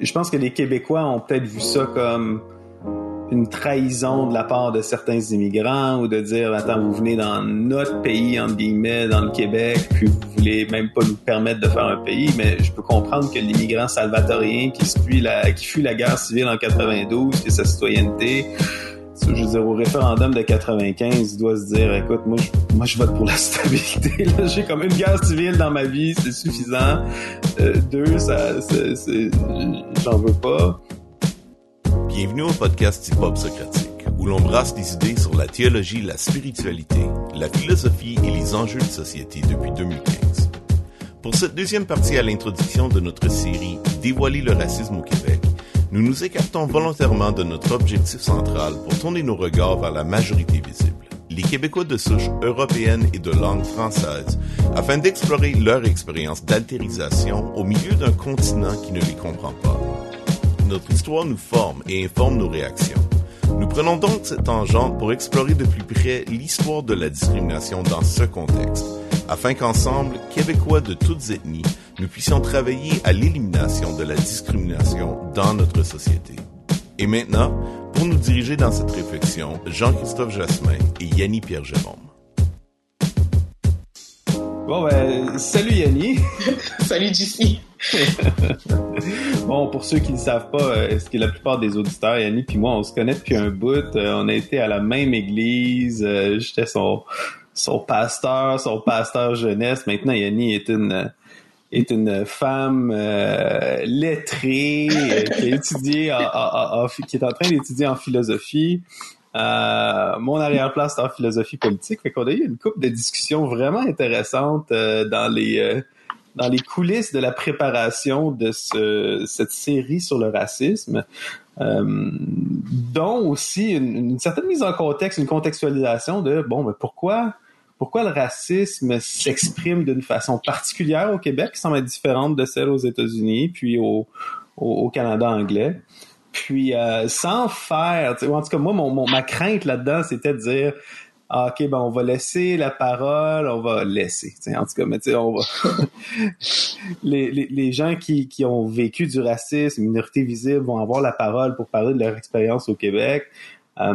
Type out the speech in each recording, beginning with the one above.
je pense que les Québécois ont peut-être vu ça comme une trahison de la part de certains immigrants ou de dire attends vous venez dans notre pays entre guillemets dans le Québec puis vous voulez même pas nous permettre de faire un pays mais je peux comprendre que l'immigrant salvatorien qui fuit la qui fuit la guerre civile en 92 qui sa citoyenneté je veux dire, au référendum de 95, il doit se dire, écoute, moi, je, moi, je vote pour la stabilité. J'ai comme une guerre civile dans ma vie, c'est suffisant. Euh, deux, ça, j'en veux pas. Bienvenue au podcast Hip-Hop Socratique, où l'on brasse des idées sur la théologie, la spiritualité, la philosophie et les enjeux de société depuis 2015. Pour cette deuxième partie à l'introduction de notre série Dévoiler le racisme au Québec, nous nous écartons volontairement de notre objectif central pour tourner nos regards vers la majorité visible, les Québécois de souche européenne et de langue française, afin d'explorer leur expérience d'altérisation au milieu d'un continent qui ne les comprend pas. Notre histoire nous forme et informe nos réactions. Nous prenons donc cette tangente pour explorer de plus près l'histoire de la discrimination dans ce contexte, afin qu'ensemble, Québécois de toutes ethnies, nous puissions travailler à l'élimination de la discrimination dans notre société. Et maintenant, pour nous diriger dans cette réflexion, Jean-Christophe Jasmin et Yanni Pierre-Jérôme. Bon ben, salut Yanni. salut JC. bon, pour ceux qui ne savent pas, euh, ce que la plupart des auditeurs, Yannick puis moi, on se connaît depuis un bout. Euh, on a été à la même église. Euh, j'étais son, son pasteur, son pasteur jeunesse. Maintenant, Yanni est une est une femme lettrée qui, a étudié qui est en train d'étudier en philosophie. mon arrière-place est en philosophie politique. Fait qu'on a eu une couple de discussions vraiment intéressantes dans les dans les coulisses de la préparation de ce, cette série sur le racisme, euh, dont aussi une, certaine mise en contexte, une contextualisation de bon, mais pourquoi pourquoi le racisme s'exprime d'une façon particulière au Québec, qui semble être différente de celle aux États-Unis, puis au, au, Canada anglais? Puis euh, sans faire, en tout cas moi, mon, ma crainte là-dedans, c'était de dire ah, ok, ben on va laisser la parole, on va laisser. En tout cas, mais on va. les, les, les, gens qui, qui ont vécu du racisme, minorités visibles, vont avoir la parole pour parler de leur expérience au Québec. Euh,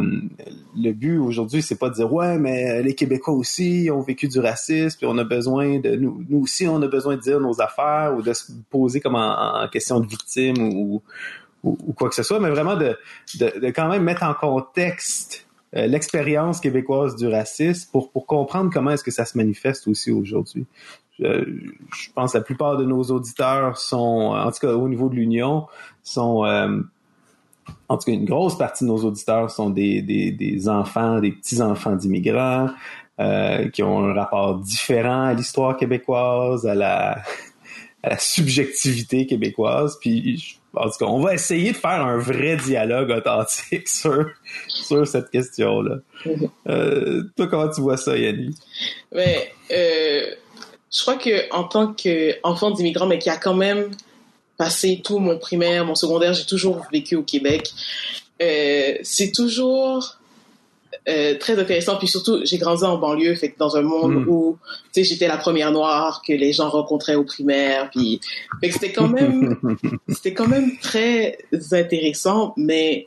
le but aujourd'hui, c'est pas de dire ouais, mais les Québécois aussi ont vécu du racisme, puis on a besoin de nous, nous aussi, on a besoin de dire nos affaires ou de se poser comme en, question de victime ou, ou, quoi que ce soit, mais vraiment de, de quand même mettre en contexte euh, l'expérience québécoise du racisme pour, pour comprendre comment est-ce que ça se manifeste aussi aujourd'hui. Je, pense que la plupart de nos auditeurs sont, en tout cas au niveau de l'Union, sont, euh, en tout cas une grosse partie de nos auditeurs sont des, des, des enfants, des petits-enfants d'immigrants, euh, qui ont un rapport différent à l'histoire québécoise, à la, à la subjectivité québécoise. Puis en tout cas, on va essayer de faire un vrai dialogue authentique sur, sur cette question-là. Euh, toi, comment tu vois ça, Yanni? Mais, euh, je crois que en tant qu'enfant d'immigrant, mais qui a quand même passé tout mon primaire, mon secondaire, j'ai toujours vécu au Québec. Euh, c'est toujours euh, très intéressant. Puis surtout, j'ai grandi en banlieue, fait que dans un monde hmm. où, tu sais, j'étais la première noire que les gens rencontraient au primaire. Puis, fait que c'était quand même, c'était quand même très intéressant. Mais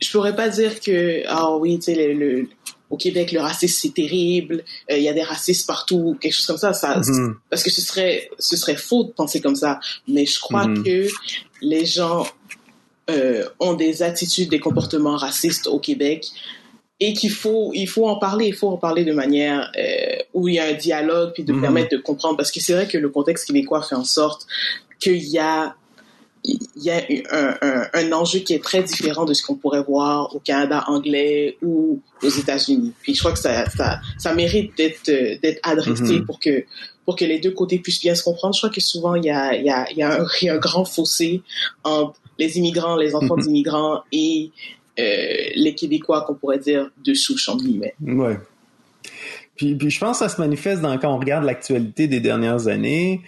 je pourrais pas dire que, ah oui, tu sais, le, au Québec, le racisme c'est terrible. Euh, il y a des racistes partout, quelque chose comme ça. Ça, hmm. parce que ce serait, ce serait faux de penser comme ça. Mais je crois hmm. que les gens euh, ont des attitudes, des comportements racistes au Québec et qu'il faut il faut en parler il faut en parler de manière euh, où il y a un dialogue puis de mhm. permettre de comprendre parce que c'est vrai que le contexte québécois fait en sorte qu'il y a il y a un, un, un, enjeu qui est très différent de ce qu'on pourrait voir au Canada anglais ou aux États-Unis. Puis je crois que ça, ça, ça mérite d'être d'être adressé mhm. pour que pour que les deux côtés puissent bien se comprendre. Je crois que souvent il y a il y a, il y a, un, grand fossé entre les immigrants, les enfants mhm. d'immigrants et euh, les Québécois qu'on pourrait dire de souche, en guillemets. Ouais. Puis, puis je pense que ça se manifeste dans, quand on regarde l'actualité des dernières années.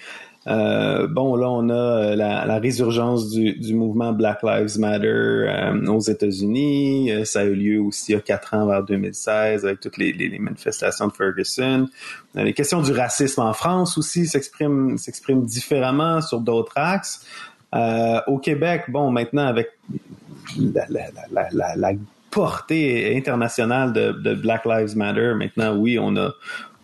Euh, bon, là, on a euh, la, résurgence du, du, mouvement Black Lives Matter euh, aux États-Unis. ça a eu lieu aussi il y a quatre ans, vers 2016, avec toutes les, les, manifestations de Ferguson. les questions du racisme en France aussi s'expriment différemment sur d'autres axes. Au Québec, bon, maintenant avec la, la, la, la portée internationale de, Black Lives Matter, maintenant, oui, on a,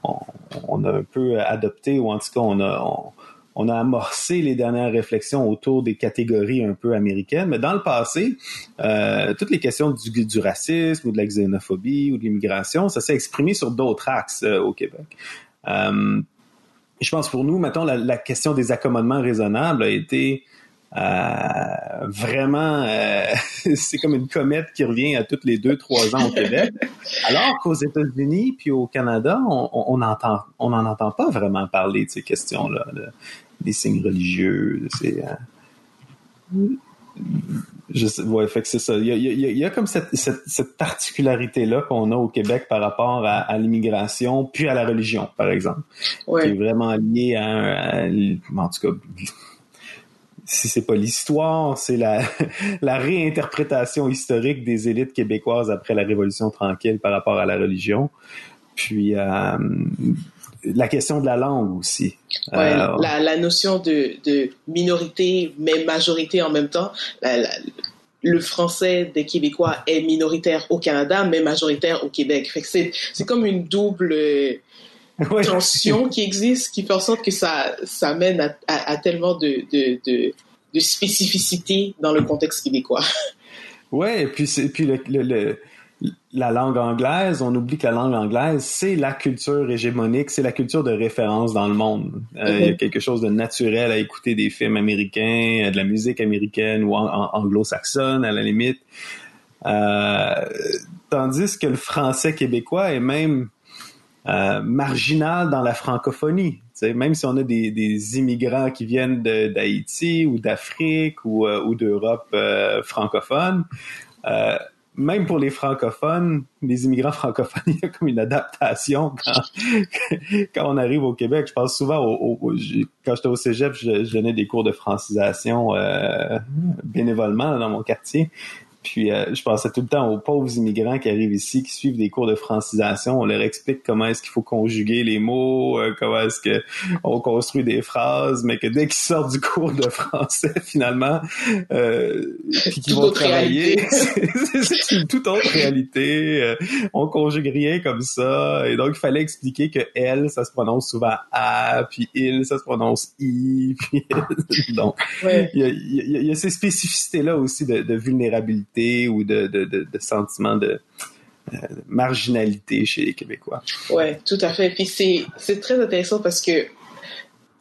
on, a un peu adopté, ou en tout cas, on a, on, a amorcé les dernières réflexions autour des catégories un peu américaines. Mais dans le passé, euh, toutes les questions du, du, racisme ou de la xénophobie ou de l'immigration, ça s'est exprimé sur d'autres axes euh, au Québec. Euh, je pense pour nous, mettons, la, la, question des accommodements raisonnables a été euh, vraiment, euh, c'est comme une comète qui revient à toutes les deux, trois ans au Québec. Alors qu'aux États-Unis puis au Canada, on, on entend, on n'en entend pas vraiment parler de ces questions-là, des signes religieux, c'est. Euh, je sais, ouais, fait que c'est ça. Il y, a, il y a, comme cette, cette, cette particularité-là qu'on a au Québec par rapport à, à l'immigration, puis à la religion, par exemple, qui est vraiment lié à, à, en tout cas, si c'est pas l'histoire, c'est la, la réinterprétation historique des élites québécoises après la Révolution tranquille par rapport à la religion. Puis euh, la question de la langue aussi. Ouais, euh, la, la, notion de, de, minorité mais majorité en même temps. le français des Québécois est minoritaire au Canada mais majoritaire au Québec. C'est comme une double tension qui existe, qui fait en sorte que ça, ça mène à, à, tellement de, de, de, de, spécificité dans le contexte québécois. Ouais, et puis, puis le, le, la langue anglaise, on oublie que la langue anglaise, c'est la culture hégémonique, c'est la culture de référence dans le monde. Euh, il y a quelque chose de naturel à écouter des films américains, de la musique américaine ou anglo-saxonne à la limite. Euh, tandis que le français québécois est même euh, marginal dans la francophonie. même si on a des, des immigrants qui viennent d'Haïti ou d'Afrique ou, euh, ou d'Europe euh, francophone, euh, même pour les francophones, les immigrants francophones, il y a comme une adaptation quand, quand on arrive au Québec. Je pense souvent au, quand j'étais au cégep, je, je, donnais des cours de francisation bénévolement dans mon quartier. Puis euh, je pensais tout le temps aux pauvres immigrants qui arrivent ici, qui suivent des cours de francisation. On leur explique comment est-ce qu'il faut conjuguer les mots, euh, comment est-ce que on construit des phrases, mais que dès qu'ils sortent du cours de français, finalement, euh, puis qu'ils vont travailler, c'est une toute autre réalité. Euh, on conjugue rien comme ça. Et donc, il fallait expliquer que elle, ça se prononce souvent a, puis il, ça se prononce i. Puis donc, il, y a, il, y a, ces spécificités-là aussi de, de vulnérabilité ou de, de, de, de sentiment de euh, marginalité chez les Québécois. Ouais, tout à fait. Puis c'est très intéressant parce que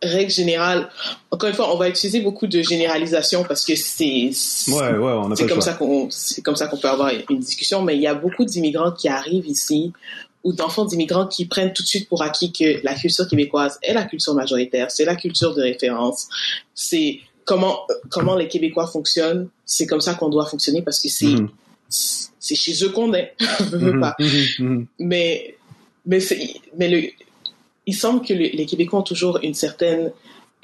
règle générale, encore une fois, on va utiliser beaucoup de généralisation parce que c'est ouais, ouais, comme, ça qu'on c'est comme ça qu'on peut avoir une discussion. Mais il y a beaucoup d'immigrants qui arrivent ici ou d'enfants d'immigrants qui prennent tout de suite pour acquis que la culture québécoise est la culture majoritaire, c'est la culture de référence, c'est comment comment les Québécois fonctionnent, c'est comme ça qu'on doit fonctionner parce que c'est mhm. c'est chez eux qu'on est. Mhm, pas. Mhm, mais mais mais le il semble que les Québécois ont toujours une certaine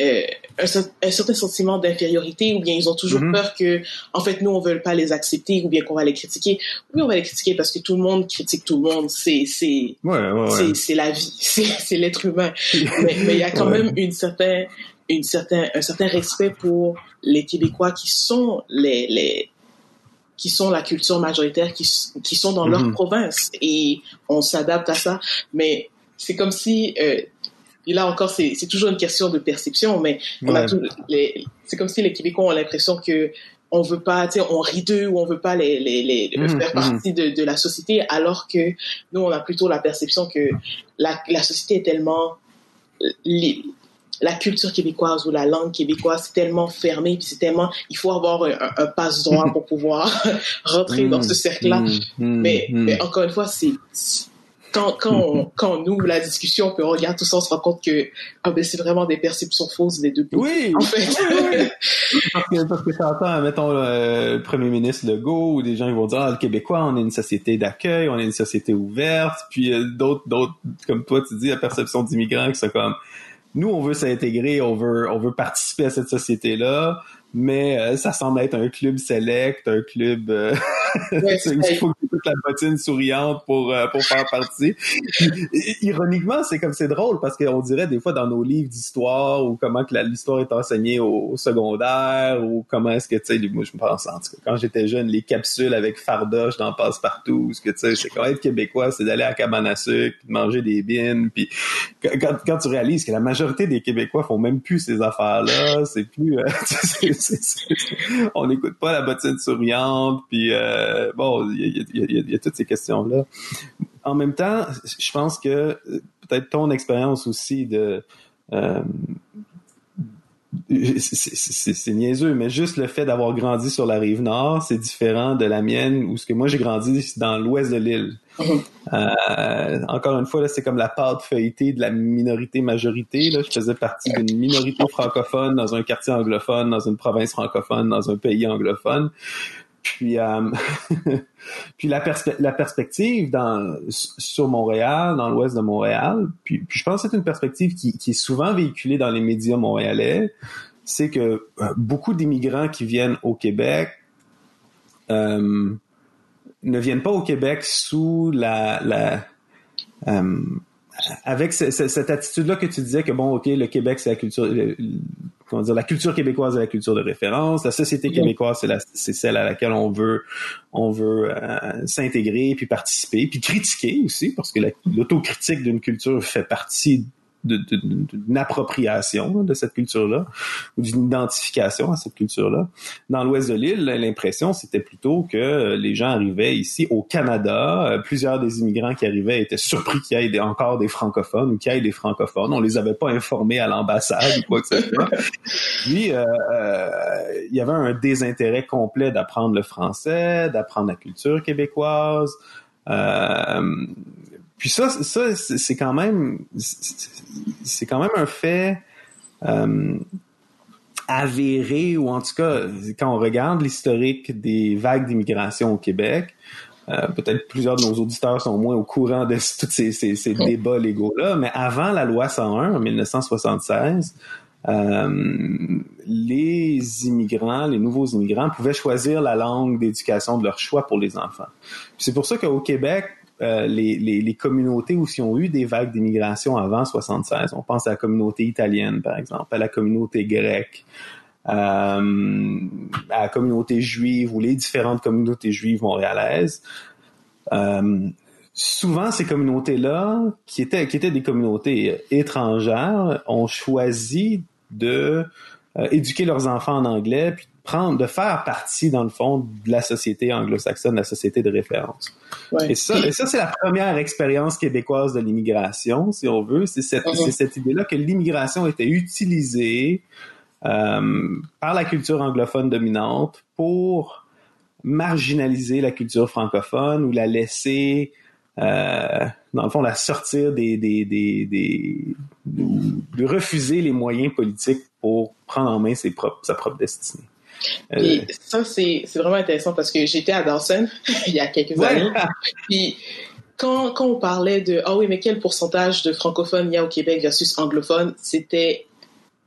euh, un, certain sentiment d'infériorité ou bien ils ont toujours peur que en fait nous on veut pas les accepter ou bien qu'on va les critiquer. Oui on va les critiquer parce que tout le monde critique tout le monde. C'est c'est ouais, c'est la vie. C'est l'être humain. Mais il y a quand même une certaine une certain, un certain respect pour les Québécois qui sont les, les qui sont la culture majoritaire, qui, qui sont dans leur mhm. province. Et on s'adapte à ça. Mais c'est comme si, euh, et là encore, c'est toujours une question de perception, mais c'est comme si les Québécois ont l'impression que on veut pas, tu sais, on rit d'eux ou on veut pas les, les, les mhm, faire mhm. partie de, de, la société, alors que nous, on a plutôt la perception que la, la société est tellement la culture québécoise ou la langue québécoise, c'est tellement fermé, puis c'est tellement, il faut avoir un, passe droit pour pouvoir rentrer dans ce cercle-là. Mm, mm, mais, mais, encore une fois, c'est quand, quand, quand nous, la discussion, puis on regarde tout ça, on se rend compte que ah ben, c'est vraiment des perceptions fausses des deux Oui, en fait. parce que, parce que t'entends, mettons, le premier ministre Legault, ou des gens ils vont dire, ah, le Québécois, on est une société d'accueil, on est une société ouverte, puis euh, d'autres, d'autres, comme toi, tu dis, la perception d'immigrants qui sont comme, nous, on veut s'intégrer, on veut, on veut participer à cette société-là, mais euh, ça semble être un club select, un club euh, il faut que toute la bottine souriante pour euh, pour faire partie. ironiquement, c'est comme c'est drôle parce qu'on dirait des fois dans nos livres d'histoire ou comment que l'histoire est enseignée au, secondaire ou comment est-ce que tu sais moi je me pense en tout cas quand j'étais jeune les capsules avec fardoche dans passe-partout ce que tu sais c'est quand être québécois c'est d'aller à cabane à sucre, de manger des bines puis quand, quand, tu réalises que la majorité des Québécois font même plus ces affaires là, c'est plus on n'écoute pas la bottine souriante, puis euh, bon, il y a, toutes ces questions-là. En même temps, je pense que peut-être ton expérience aussi de euh, c'est niaiseux, mais juste le fait d'avoir grandi sur la rive nord, c'est différent de la mienne, où ce que moi j'ai grandi dans l'ouest de l'île. Mhm. Euh, encore une fois, c'est comme la pâte feuilletée de la minorité-majorité. Là. Je faisais partie d'une minorité francophone dans un quartier anglophone, dans une province francophone, dans un pays anglophone. Puis, euh, puis la, la perspective dans, sur Montréal, dans l'ouest de Montréal, puis, je pense que c'est une perspective qui, qui, est souvent véhiculée dans les médias montréalais, c'est que euh, beaucoup d'immigrants qui viennent au Québec euh, ne viennent pas au Québec sous la, la avec cette attitude-là que tu disais que bon, ok, le Québec c'est la culture, comment dire, la culture québécoise est la culture de référence, la société québécoise c'est c'est celle à laquelle on veut, on veut euh, s'intégrer puis participer puis critiquer aussi parce que l'autocritique d'une culture fait partie d'une appropriation de cette culture-là ou d'une identification à cette culture-là. Dans l'ouest de l'île, l'impression c'était plutôt que les gens arrivaient ici au Canada. Euh, plusieurs des immigrants qui arrivaient étaient surpris qu'il y ait encore des francophones ou qu'il y ait des francophones. On les avait pas informés à l'ambassade ou quoi que ce soit. Puis euh, euh, il y avait un désintérêt complet d'apprendre le français, d'apprendre la culture québécoise. Puis ça, ça c'est quand même, c'est quand même un fait euh, avéré, ou en tout cas, quand on regarde l'historique des vagues d'immigration au Québec, euh, peut-être plusieurs de nos auditeurs sont moins au courant de tous ces, ces, ces débats légaux-là, mais avant la loi 101 en 1976, euh, les immigrants, les nouveaux immigrants pouvaient choisir la langue d'éducation de leur choix pour les enfants. C'est pour ça qu'au Québec, euh, les, les, communautés où ils ont eu des vagues d'immigration avant 76. On pense à la communauté italienne, par exemple, à la communauté grecque, euh, à la communauté juive ou les différentes communautés juives montréalaises. Euh, souvent, ces communautés-là, qui étaient, qui étaient des communautés étrangères, ont choisi de éduquer leurs enfants en anglais, puis prendre, de faire partie, dans le fond, de la société anglo-saxonne, la société de référence. Et ça, et ça c'est la première expérience québécoise de l'immigration, si on veut. C'est cette, cette idée-là que l'immigration était utilisée euh, par la culture anglophone dominante pour marginaliser la culture francophone ou la laisser euh, dans le fond, la sortir des, des, des, des, de refuser les moyens politiques pour prendre en main ses propres, sa propre destinée. Et euh, ça, c'est vraiment intéressant parce que j'étais à Dawson il y a quelques années. Puis quand, quand on parlait de ah oui, mais quel pourcentage de francophones il y a au Québec versus anglophones, c'était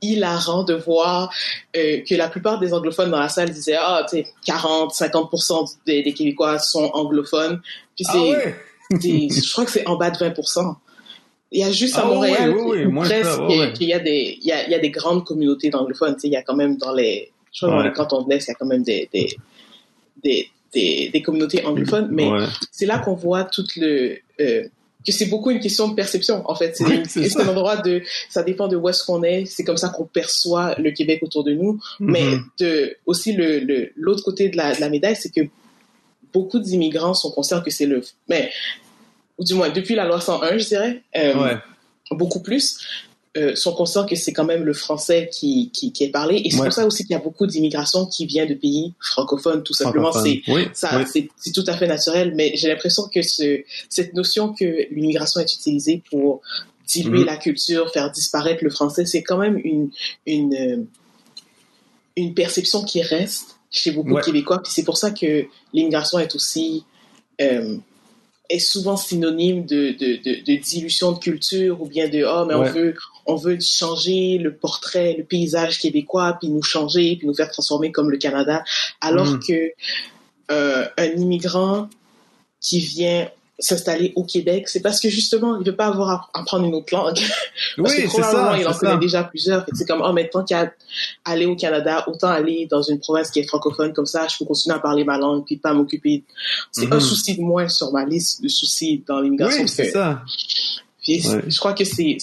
hilarant de voir euh, que la plupart des anglophones dans la salle disaient ah tu sais 40 50% des, des, Québécois sont anglophones. Puis ah je crois que c'est en bas de 20%. Il y a juste à ah Montréal qu'il y a des il y a, il y a des grandes communautés d'anglophones, il y a quand même dans les je crois que dans les cantons de l'Est, il y a quand même des, des, des, des, des communautés anglophones, mais c'est là qu'on voit tout le... Euh, que c'est beaucoup une question de perception, en fait. C'est un endroit de... Ça dépend de où est-ce qu'on est. C'est comme ça qu'on perçoit le Québec autour de nous. Mm-hmm. Mais de, aussi, l'autre le, l'autre côté de la, de la médaille, c'est que beaucoup d'immigrants sont conscients que c'est le... Mais, ou du moins, depuis la loi 101, je dirais, euh, ouais. beaucoup plus, euh, sont conscients que c'est quand même le français qui, qui, qui est parlé. Et c'est pour ça aussi qu'il y a beaucoup d'immigration qui vient de pays francophones, tout simplement. C'est ça, c'est tout à fait naturel. Mais j'ai l'impression que ce, cette notion que l'immigration est utilisée pour diluer mm-hmm. la culture, faire disparaître le français, c'est quand même une, une, euh, une perception qui reste chez beaucoup de Québécois. Puis c'est pour ça que l'immigration est aussi... Euh, est souvent synonyme de, de, de, de, dilution de culture ou bien de oh mais on veut on veut changer le portrait le paysage québécois puis nous changer puis nous faire transformer comme le Canada alors mm. que euh, un immigrant qui vient s'installer au Québec, c'est parce que justement, il veut pas avoir à apprendre une autre langue. parce oui, que probablement, ça, il en connaît déjà plusieurs. C'est comme, oh, mais tant qu'à aller au Canada, autant aller dans une province qui est francophone, comme ça, je peux continuer à parler ma langue, puis pas m'occuper. C'est un mhm. souci de moins sur ma liste de soucis dans l'immigration. Oui, c'est ça. Puis, je crois que c'est,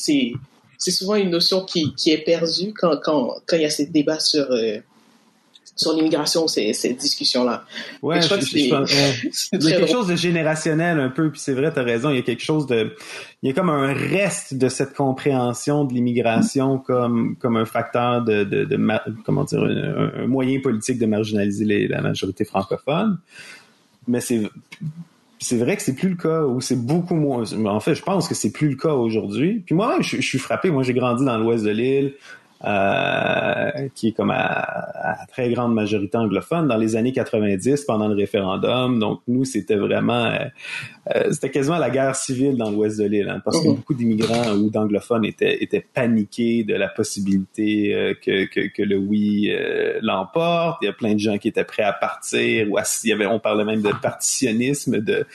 c'est, souvent une notion qui, qui est perdue quand, quand, quand il y a ces débats sur, euh, sur l'immigration, ces, ces discussions-là. Ouais, je, je, il y a quelque chose de générationnel un peu, puis c'est vrai, tu as raison, il y a quelque chose de... Il y a comme un reste de cette compréhension de l'immigration comme, comme un facteur de... de, de comment dire, un, moyen politique de marginaliser les, la majorité francophone. Mais c'est... C'est vrai que c'est plus le cas, ou c'est beaucoup moins. En fait, je pense que c'est plus le cas aujourd'hui. Puis moi, je suis frappé. Moi, j'ai grandi dans l'ouest de l'île. Euh, qui est comme à, très grande majorité anglophone dans les années 90 pendant le référendum. Donc nous, c'était vraiment, euh, euh, c'était quasiment la guerre civile dans l'ouest de l'île, hein, parce que mhm. beaucoup d'immigrants ou d'anglophones étaient, étaient paniqués de la possibilité que, que, que, le oui l'emporte. Il y a plein de gens qui étaient prêts à partir. Ou il y avait, on parlait même de partitionnisme, de,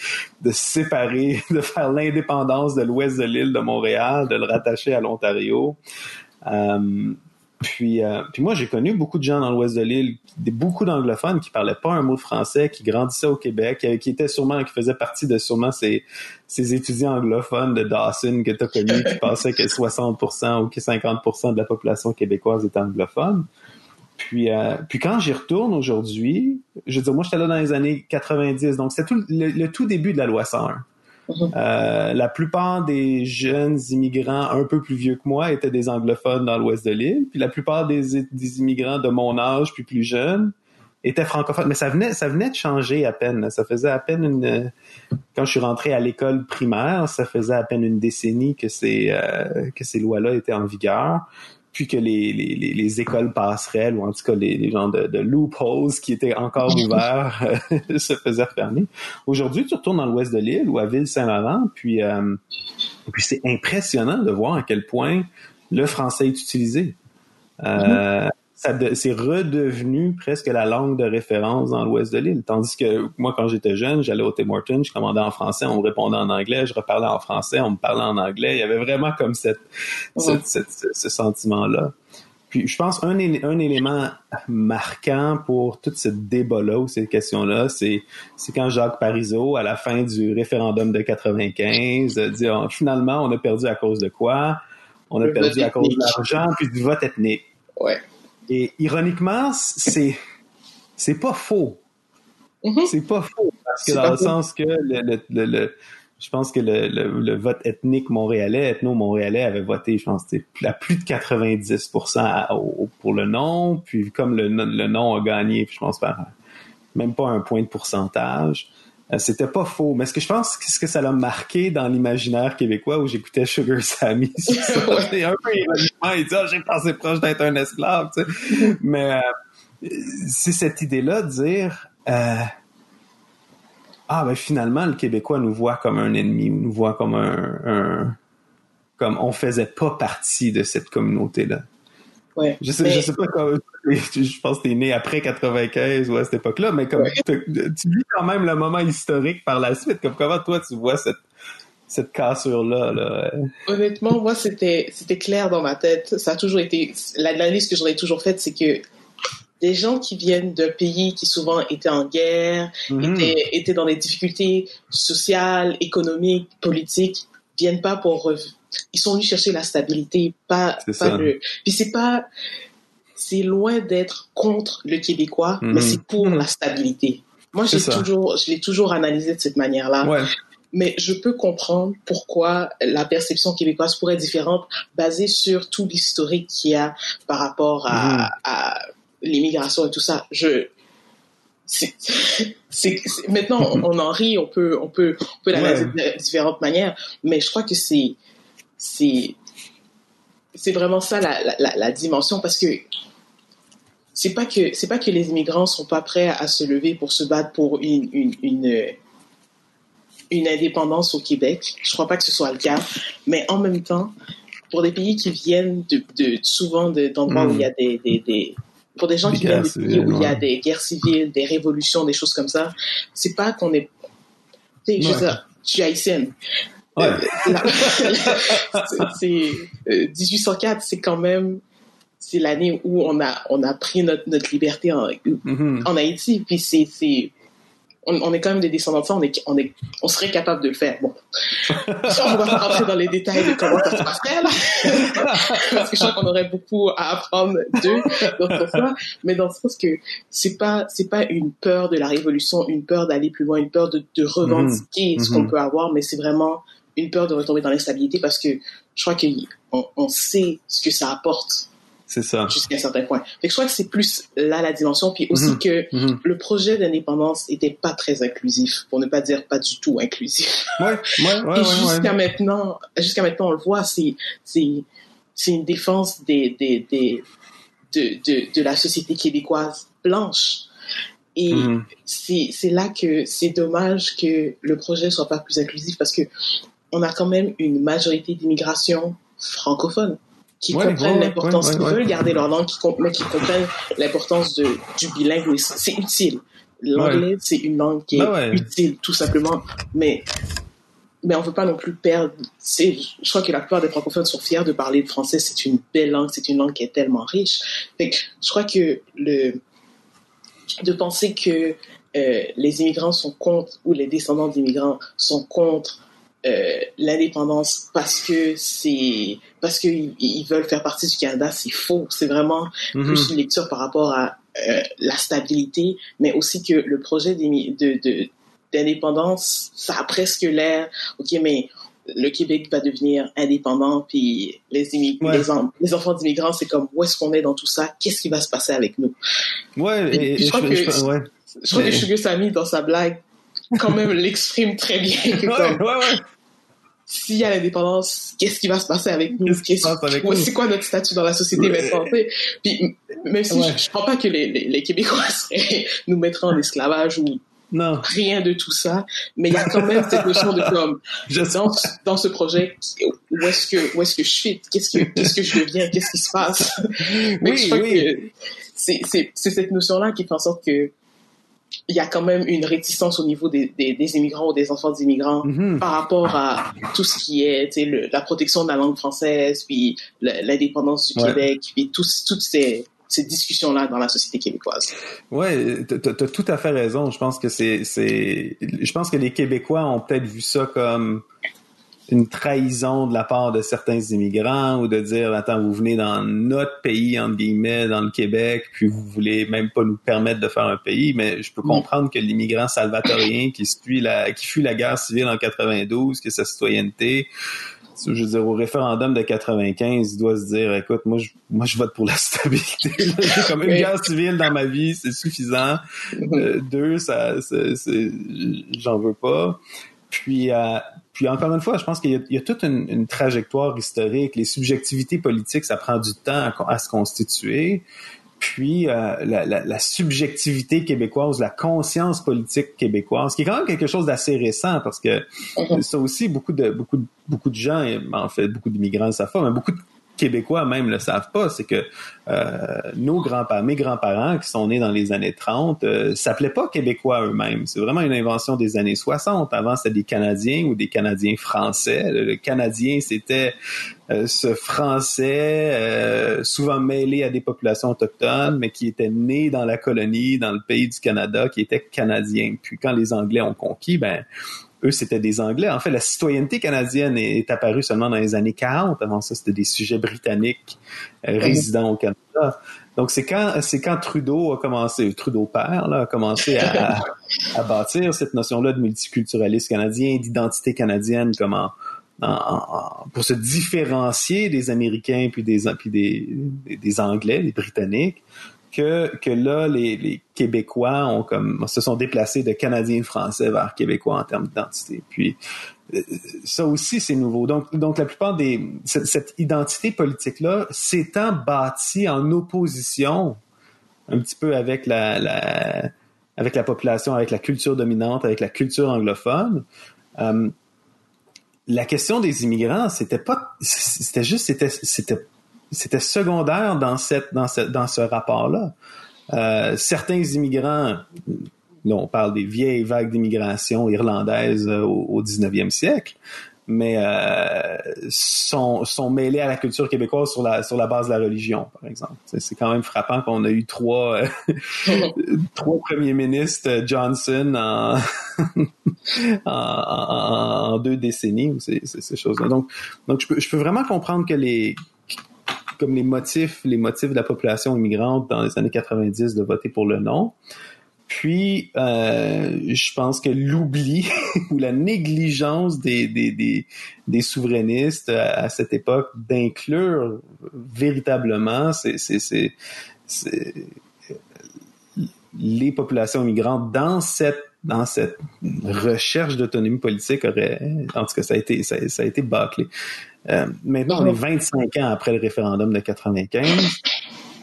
de séparer, de faire l'indépendance de l'ouest de l'île de Montréal, de le rattacher à l'Ontario. Euh, puis, euh, puis moi, j'ai connu beaucoup de gens dans l'ouest de l'île, beaucoup d'anglophones qui parlaient pas un mot de français, qui grandissaient au Québec, euh, qui étaient sûrement, qui faisaient partie de sûrement ces, ces étudiants anglophones de Dawson que tu as connus, qui pensaient que 60% ou que 50% de la population québécoise est anglophone. Puis, puis quand j'y retourne aujourd'hui, je veux dire, moi, j'étais là dans les années 90, donc c'était tout le, tout début de la loi 101. Mhm. Euh, la plupart des jeunes immigrants un peu plus vieux que moi étaient des anglophones dans l'ouest de l'île, puis la plupart des, des, immigrants de mon âge puis plus jeunes étaient francophones. Mais ça venait, ça venait de changer à peine. Ça faisait à peine une. Quand je suis rentré à l'école primaire, ça faisait à peine une décennie que ces euh, que ces lois-là étaient en vigueur puis que les, les, les, écoles passerelles, ou en tout cas les, les gens de, de loopholes qui étaient encore ouverts, euh, se faisaient fermer. Aujourd'hui, tu retournes dans l'ouest de l'île ou à Ville-Saint-Laurent, puis, euh, puis c'est impressionnant de voir à quel point le français est utilisé. Euh, mm-hmm c'est redevenu presque la langue de référence dans l'ouest de l'île. Tandis que moi, quand j'étais jeune, j'allais au Tim Hortons, je commandais en français, on me répondait en anglais, je reparlais en français, on me parlait en anglais. Il y avait vraiment comme cette, ce sentiment-là. Puis je pense un, un élément marquant pour tout ce débat-là ou ces questions-là, c'est quand Jacques Parizeau, à la fin du référendum de 95, dit oh, finalement on a perdu à cause de quoi? On a perdu à cause de l'argent puis du vote ethnique. Ouais. Et ironiquement, c'est c'est pas faux. Mm-hmm. C'est pas faux parce que dans le sens que le, le, le, je pense que le, le, vote ethnique montréalais, ethno-montréalais avait voté, je pense, à plus de 90% pour le non, puis comme le, le non a gagné, je pense par même pas un point de pourcentage. Euh, c'était pas faux. Mais ce que je pense, ce que ça l'a marqué dans l'imaginaire québécois où j'écoutais Sugar Sammy, c'est un peu ironiquement, il dit ah, j'ai pensé proche d'être un esclave, tu sais. Mais euh, c'est cette idée-là de dire euh, Ah ben finalement, le Québécois nous voit comme un ennemi, nous voit comme un, un comme on faisait pas partie de cette communauté-là. Je sais, je sais pas comment, je pense que t'es né après 95 ou à cette époque-là, mais comme, tu vis quand même le moment historique par la suite. Comme, comment toi tu vois cette, cette cassure-là, là? Honnêtement, moi, c'était, c'était clair dans ma tête. Ça a toujours été, l'analyse que j'en ai toujours faite, c'est que des gens qui viennent d'un pays qui souvent était en guerre, mm-hmm. étaient, étaient dans des difficultés sociales, économiques, politiques, viennent pas pour ils sont venus chercher la stabilité, pas, pas le. Puis c'est pas, c'est loin d'être contre le Québécois, mais mhm. c'est pour la stabilité. Moi, j'ai toujours, je l'ai toujours analysé de cette manière-là. Ouais. Mais je peux comprendre pourquoi la perception québécoise pourrait être différente, basée sur tout l'historique qu'il y a par rapport à, mhm. à l'immigration et tout ça. Je, c'est, maintenant on, en rit, on peut, on peut, on peut l'analyser de différentes manières, mais je crois que c'est, c'est c'est vraiment ça la, la, la, dimension parce que c'est pas que c'est pas que les immigrants sont pas prêts à se lever pour se battre pour une une, une une indépendance au Québec. Je crois pas que ce soit le cas, mais en même temps, pour des pays qui viennent de, de souvent d'endroits où il y a des, des, des pour des gens Des qui viennent de pays civiles, où il y a des guerres civiles, des révolutions, des choses comme ça, c'est pas qu'on est, tu sais, je Ouais. je suis haïtienne. Ouais. Euh, la- c'est euh, 1804, c'est quand même c'est l'année où on a on a pris notre, notre liberté en, Mhm. en Haïti. Puis c'est c'est on, on est quand même des descendants de ça. On est on est on serait capable de le faire. Bon, on va pas rentrer dans les détails de comment ça se passerait là, parce que je crois qu'on aurait beaucoup à apprendre d'eux dans sens Mais dans le sens que c'est pas c'est pas une peur de la révolution, une peur d'aller plus loin, une peur de, de revendiquer ce qu'on Mhm. peut avoir, mais c'est vraiment une peur de retomber dans l'instabilité parce que je crois qu'on on sait ce que ça apporte C'est ça. jusqu'à un certain point. Fait que je crois que c'est plus là la dimension, puis aussi Mhm. que Mhm. le projet d'indépendance était pas très inclusif, pour ne pas dire pas du tout inclusif. Ouais, ouais, ouais, Et jusqu'à maintenant, jusqu'à maintenant, on le voit, c'est c'est c'est une défense des des des de de, de la société québécoise blanche. Et Mhm. c'est c'est là que c'est dommage que le projet soit pas plus inclusif parce que on a quand même une majorité d'immigration francophone qui Ouais, comprennent ouais, l'importance, ouais, qui veulent garder leur langue, qui, mais qui comprennent l'importance de du bilinguisme. C'est utile. L'anglais, c'est une langue qui est Ben ouais. utile, tout simplement. Mais mais on veut pas non plus perdre. C'est, je crois que la plupart des francophones sont fiers de parler le français. C'est une belle langue, c'est une langue qui est tellement riche. Fait que je crois que le de penser que euh, les immigrants sont contre ou les descendants d'immigrants sont contre euh, l'indépendance parce que c'est parce qu'ils ils veulent faire partie du Canada, c'est faux. C'est vraiment Mhm. plus une lecture par rapport à euh, la stabilité, mais aussi que le projet d'émi- de, de, d'indépendance, ça a presque l'air, ok, mais le Québec va devenir indépendant, puis les, Ouais. les, en- les enfants d'immigrants, c'est comme, où est-ce qu'on est dans tout ça? Qu'est-ce qui va se passer avec nous? Ouais, et, je crois je- que- je- ouais. Je crois Mais- que Sugar Sammy, dans sa blague, quand même l'exprime très bien. Ouais, ouais, ouais. S'il y a l'indépendance, qu'est-ce qui va se passer avec nous? Qu'est-ce nous? C'est quoi notre statut dans la société? Maintenant? Puis, même si Ouais. je, je crois pas que les, les, les Québécois nous mettraient en esclavage ou Non, rien de tout ça, mais il y a quand même cette notion de comme, dans, dans ce projet, où est-ce que, où est-ce que je suis? Qu'est-ce que, qu'est-ce que je deviens? Qu'est-ce qui se passe? Mais Oui, je crois oui. que c'est, cette notion-là qui fait en sorte que il y a quand même une réticence au niveau des, des, des immigrants ou des enfants d'immigrants Mhm. par rapport à tout ce qui est le- la protection de la langue française, puis l'indépendance du Ouais. Québec, puis tous- toutes ces, ces discussions-là dans la société québécoise. Ouais, t'as t'as tout à fait raison. Je pense que c'est, je pense que les Québécois ont peut-être vu ça comme une trahison de la part de certains immigrants ou de dire, attends, vous venez dans notre pays, entre guillemets, dans le Québec, puis vous voulez même pas nous permettre de faire un pays. Mais je peux Mm. comprendre que l'immigrant salvatorien qui suit la, qui fuit la guerre civile en 92, que sa citoyenneté, je veux dire, au référendum de 95, il doit se dire, écoute, moi, je, moi, je vote pour la stabilité. J'ai comme une guerre civile dans ma vie, c'est suffisant. Euh, deux, ça, j'en veux pas. Puis, euh, puis encore une fois, je pense qu'il y a, il y a toute une, une trajectoire historique. Les subjectivités politiques, ça prend du temps à, à se constituer. Puis euh, la, la, la subjectivité québécoise, la conscience politique québécoise, qui est quand même quelque chose d'assez récent, parce que Mhm. ça aussi, beaucoup de beaucoup de, beaucoup de gens, en fait, beaucoup d'immigrants le savent pas, mais beaucoup de Québécois même le savent pas, c'est que euh, nos grands-parents, mes grands-parents qui sont nés dans les années 30, euh, s'appelaient pas Québécois eux-mêmes. C'est vraiment une invention des années 60. Avant, c'était des Canadiens ou des Canadiens français. Le, Canadien, c'était euh, ce Français euh, souvent mêlé à des populations autochtones, mais qui était né dans la colonie, dans le pays du Canada, qui était canadien. Puis quand les Anglais ont conquis, ben eux, c'était des Anglais. En fait, la citoyenneté canadienne est, est apparue seulement dans les années 40. Avant ça, c'était des sujets britanniques euh, résidant au Canada. Donc, c'est quand, c'est quand Trudeau a commencé, Trudeau père, là, a commencé à, à bâtir cette notion-là de multiculturalisme canadien, d'identité canadienne, comme en, en- en- pour se différencier des Américains puis des, puis des, des Anglais, des Britanniques, que, que là, les, les Québécois ont comme, se sont déplacés de Canadiens français vers Québécois en termes d'identité. Puis, euh, ça aussi, c'est nouveau. Donc, donc la plupart des, cette, identité politique-là s'étant bâtie en opposition un petit peu avec la, avec la population, avec la culture dominante, avec la culture anglophone, Euh, la question des immigrants, c'était pas, c'était juste, c'était, c'était secondaire dans cette, dans ce, dans ce rapport-là. Euh, certains immigrants, là, on parle des vieilles vagues d'immigration irlandaise euh, au, au 19e siècle, mais euh, sont, sont mêlés à la culture québécoise sur la, sur la base de la religion, par exemple. C'est quand même frappant qu'on a eu trois, euh, trois premiers ministres euh, Johnson en, en, en, en, deux décennies, ces, ces choses-là. Donc, donc je, peux, je peux vraiment comprendre que les comme les motifs, les motifs de la population immigrante dans les années 90 de voter pour le non. Puis, euh, je pense que l'oubli ou la négligence des, des, des, des souverainistes à, cette époque d'inclure véritablement c'est, c'est, c'est les populations immigrantes dans cette dans cette recherche d'autonomie politique aurait, en tout cas, ça a été, ça a été bâclé. Euh, maintenant, on est 25 ans après le référendum de 95.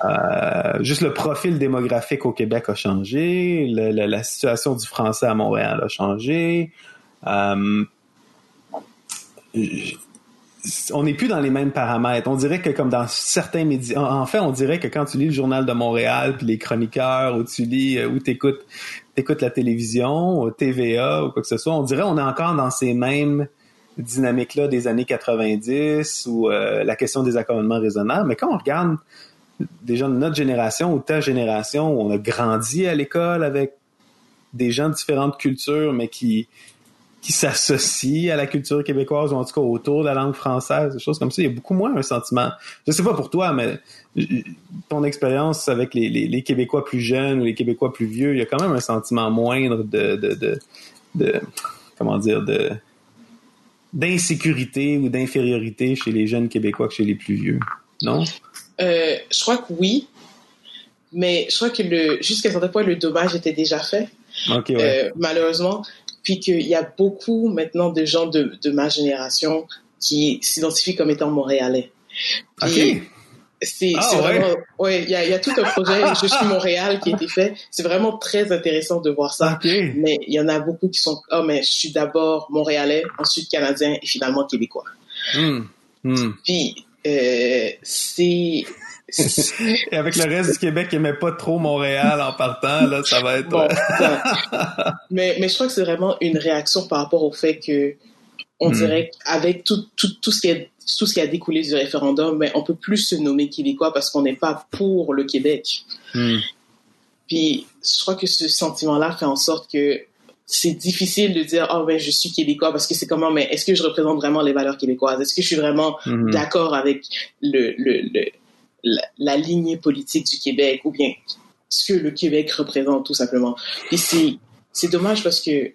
Euh, juste le profil démographique au Québec a changé, la situation du français à Montréal a changé. Euh, on n'est plus dans les mêmes paramètres. On dirait que comme dans certains médias, en fait, on dirait que quand tu lis le journal de Montréal, puis les chroniqueurs, ou tu lis, ou t'écoutes, t'écoutes la télévision, TVA, ou quoi que ce soit, on dirait on est encore dans ces mêmes dynamiques-là des années 90, ou euh, la question des accommodements raisonnables. Mais quand on regarde des gens de notre génération ou ta génération, où on a grandi à l'école avec des gens de différentes cultures, mais qui qui s'associent à la culture québécoise ou en tout cas autour de la langue française, des choses comme ça. Il y a beaucoup moins un sentiment. Je sais pas pour toi, mais ton expérience avec les, les, les, Québécois plus jeunes ou les Québécois plus vieux, il y a quand même un sentiment moindre de, de, de, de comment dire, de d'insécurité ou d'infériorité chez les jeunes Québécois que chez les plus vieux, non? Euh, je crois que oui, mais je crois que le jusqu'à un certain point, le dommage était déjà fait. Okay, ouais. euh, malheureusement, puis qu'il y a beaucoup maintenant de gens de, de ma génération qui s'identifient comme étant montréalais. Puis. C'est Ah, ouais. vraiment, ouais, il y a, y a tout un projet Je suis Montréal qui a été fait. C'est vraiment très intéressant de voir ça. Mais il y en a beaucoup qui sont, oh, mais je suis d'abord montréalais, ensuite canadien et finalement québécois. Hmm. Hmm. Puis, euh, c'est, Et avec le reste du Québec qui aimait pas trop Montréal en partant, là, ça va être. Bon, ça. mais, mais je crois que c'est vraiment une réaction par rapport au fait que on Mm. dirait qu'avec tout, tout, tout, ce qui a, tout ce qui a découlé du référendum, mais on peut plus se nommer québécois parce qu'on n'est pas pour le Québec. Hmm. Puis je crois que ce sentiment-là fait en sorte que c'est difficile de dire oh ben je suis québécois parce que c'est comment mais est-ce que je représente vraiment les valeurs québécoises? Est-ce que je suis vraiment Mhm. d'accord avec le, le, le la, la lignée politique du Québec ou bien ce que le Québec représente tout simplement? C'est c'est dommage parce que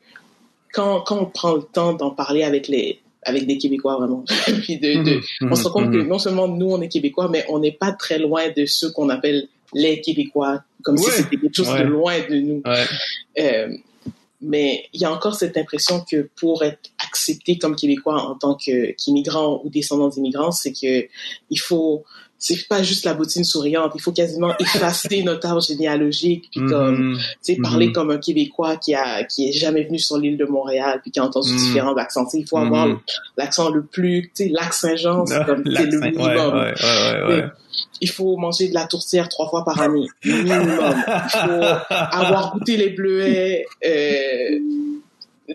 quand quand on prend le temps d'en parler avec les avec des Québécois vraiment puis de, de Mhm. on se rend compte Mhm. que non seulement nous on est Québécois mais on n'est pas très loin de ceux qu'on appelle les Québécois comme si c'était quelque chose Ouais. de loin de nous Ouais. euh, mais il y a encore cette impression que pour être accepté comme québécois en tant qu'immigrant ou descendant d'immigrants, c'est que il faut c'est pas juste la bottine souriante, il faut quasiment effacer notre arbre généalogique puis comme Mhm. tu sais parler Mhm. comme un québécois qui a qui est jamais venu sur l'île de Montréal puis qui a entendu Mhm. différents accents, il faut avoir Mhm. l'accent le plus tu sais lac Saint-Jean, c'est comme c'est le minimum ouais, ouais, ouais, ouais. il faut manger de la tourtière trois fois par année, minimum. Il faut avoir goûté les bleuets. Euh,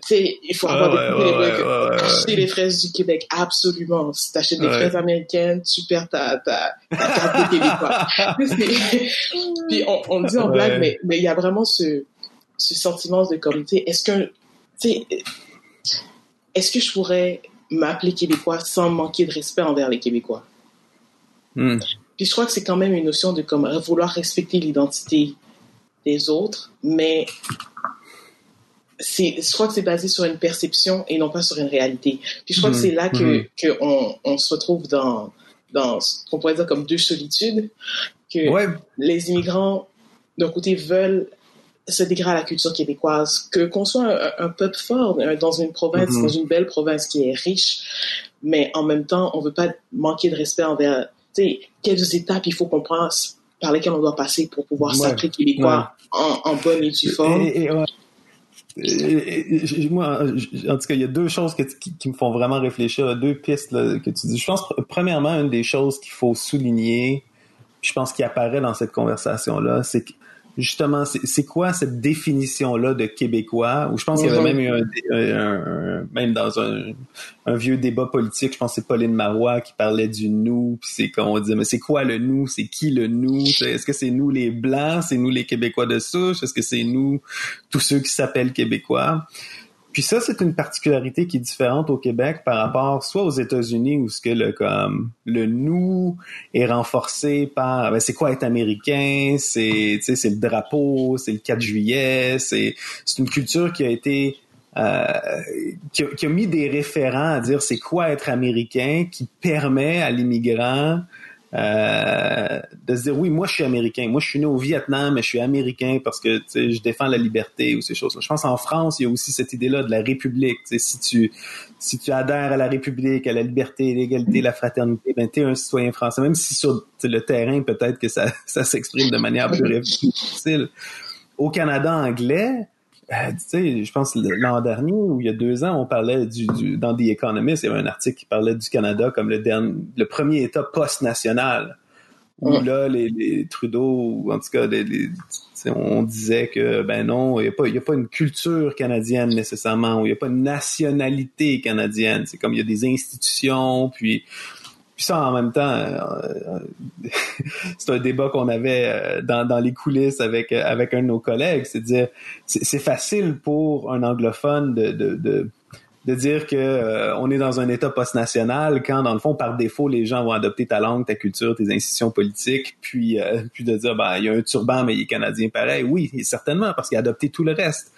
il faut avoir Ouais, goûté ouais, Acheter les fraises du Québec, absolument. Si t'achètes des fraises américaines, tu perds ta, ta, ta carte de Québécois. Puis on, on dit en blague, mais mais il y a vraiment ce, ce sentiment de comme, tu sais, est-ce que, est-ce que je pourrais m'appeler Québécois sans manquer de respect envers les Québécois? Hmm. Puis je crois que c'est quand même une notion de comme vouloir respecter l'identité des autres, mais je crois que c'est basé sur une perception et non pas sur une réalité. Puis je crois que Mhm. c'est là que, Mhm. que on, on se retrouve dans, dans ce qu'on pourrait dire comme deux solitudes, que Ouais. les immigrants, d'un côté, veulent se dégrader à la culture québécoise, que qu'on soit un, un peuple fort dans une province, Mhm. dans une belle province qui est riche, mais en même temps, on veut pas manquer de respect envers, tu sais, quelles étapes il faut qu'on passe, par lesquelles on doit passer pour pouvoir Ouais. s'appeler québécois en, en bonne et due forme. Et, et- ouais. Moi, en tout cas, il y a deux choses qui, me font vraiment réfléchir, deux pistes que tu dis. Je pense, premièrement, une des choses qu'il faut souligner, je pense qu'il apparaît dans cette conversation-là, c'est que justement, c'est quoi cette définition-là de québécois? Ou je pense qu'il y avait même eu un, même dans un, vieux débat politique, je pense que c'est Pauline Marois qui parlait du nous, puis c'est quand on dit mais c'est quoi le nous? C'est qui le nous? Est-ce que c'est nous les blancs? C'est nous les Québécois de souche? Est-ce que c'est nous tous ceux qui s'appellent Québécois? Puis ça, c'est une particularité qui est différente au Québec par rapport soit aux États-Unis où ce que le comme le nous est renforcé par ben, c'est quoi être américain, c'est c'est le drapeau, c'est le 4 juillet, c'est c'est une culture qui a été euh, qui, a, qui, a, mis des référents à dire c'est quoi être américain qui permet à l'immigrant euh, de se dire oui, moi je suis américain, moi je suis né au Vietnam, mais je suis américain parce que je défends la liberté ou ces choses-là. Je pense en France, il y a aussi cette idée-là de la République. si tu si tu adhères à la République, à la liberté, l'égalité, la fraternité, ben es un citoyen français, même si sur le terrain peut-être que ça, ça s'exprime de manière plus difficile. Au Canada anglais, euh, tu sais, je pense l'an dernier ou il y a deux ans, on parlait du, du, dans The Economist, il y avait un article qui parlait du Canada comme le dernier, le premier État post-national. Où là, les, les, Trudeau, ou en tout cas, les, on disait que ben non, il n'y a, pas, y a pas une culture canadienne nécessairement, ou il n'y a pas une nationalité canadienne. C'est comme il y a des institutions, puis puis ça, en même temps, euh, c'est un débat qu'on avait euh, dans, dans, les coulisses avec avec un de nos collègues. C'est dire, c'est facile pour un anglophone de de dire que euh, on est dans un État post-national quand, dans le fond, par défaut, les gens vont adopter ta langue, ta culture, tes institutions politiques, puis euh, puis de dire, ben, il y a un turban, mais il est canadien pareil. Oui, certainement, parce qu'il a adopté tout le reste.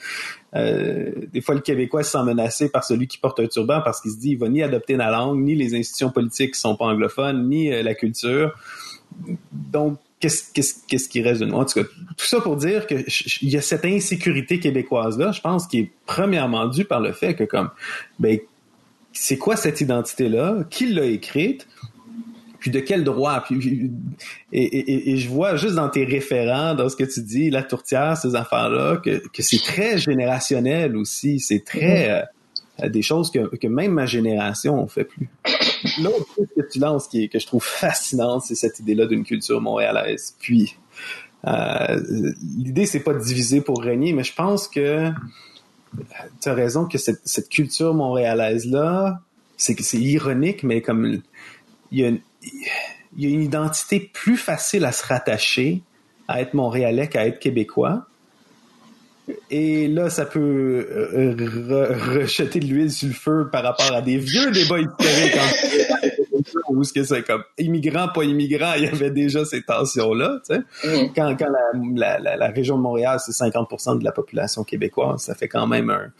Euh, des fois, le Québécois se sent menacé par celui qui porte un turban parce qu'il se dit, il va ni adopter la langue, ni les institutions politiques qui sont pas anglophones, ni la culture. Donc, qu'est-ce qu'est-ce qui reste de nous? En tout cas, tout ça pour dire que il y a cette insécurité québécoise là, je pense, qui est premièrement due par le fait que comme ben c'est quoi cette identité là Qui l'a écrite? Puis de quel droit? Puis, et, et, je vois juste dans tes référents dans ce que tu dis la tourtière ces affaires là que, que c'est très générationnel aussi c'est très mm-hmm. euh, des choses que, même ma génération on fait plus L'autre chose que tu lances qui que je trouve fascinante, c'est cette idée-là d'une culture montréalaise. Puis, euh, l'idée, c'est pas de diviser pour régner, mais je pense que tu as raison que cette, culture montréalaise-là, c'est que c'est ironique, mais comme il y a une identité plus facile à se rattacher à être montréalais qu'à être québécois. Et là, ça peut euh, rejeter de l'huile sur le feu par rapport à des vieux débats historiques ce que c'est comme immigrant, pas immigrant, il y avait déjà ces tensions-là. Tu sais. Mm. Quand, quand la, la, la, région de Montréal, c'est 50% de la population québécoise, ça fait quand même un...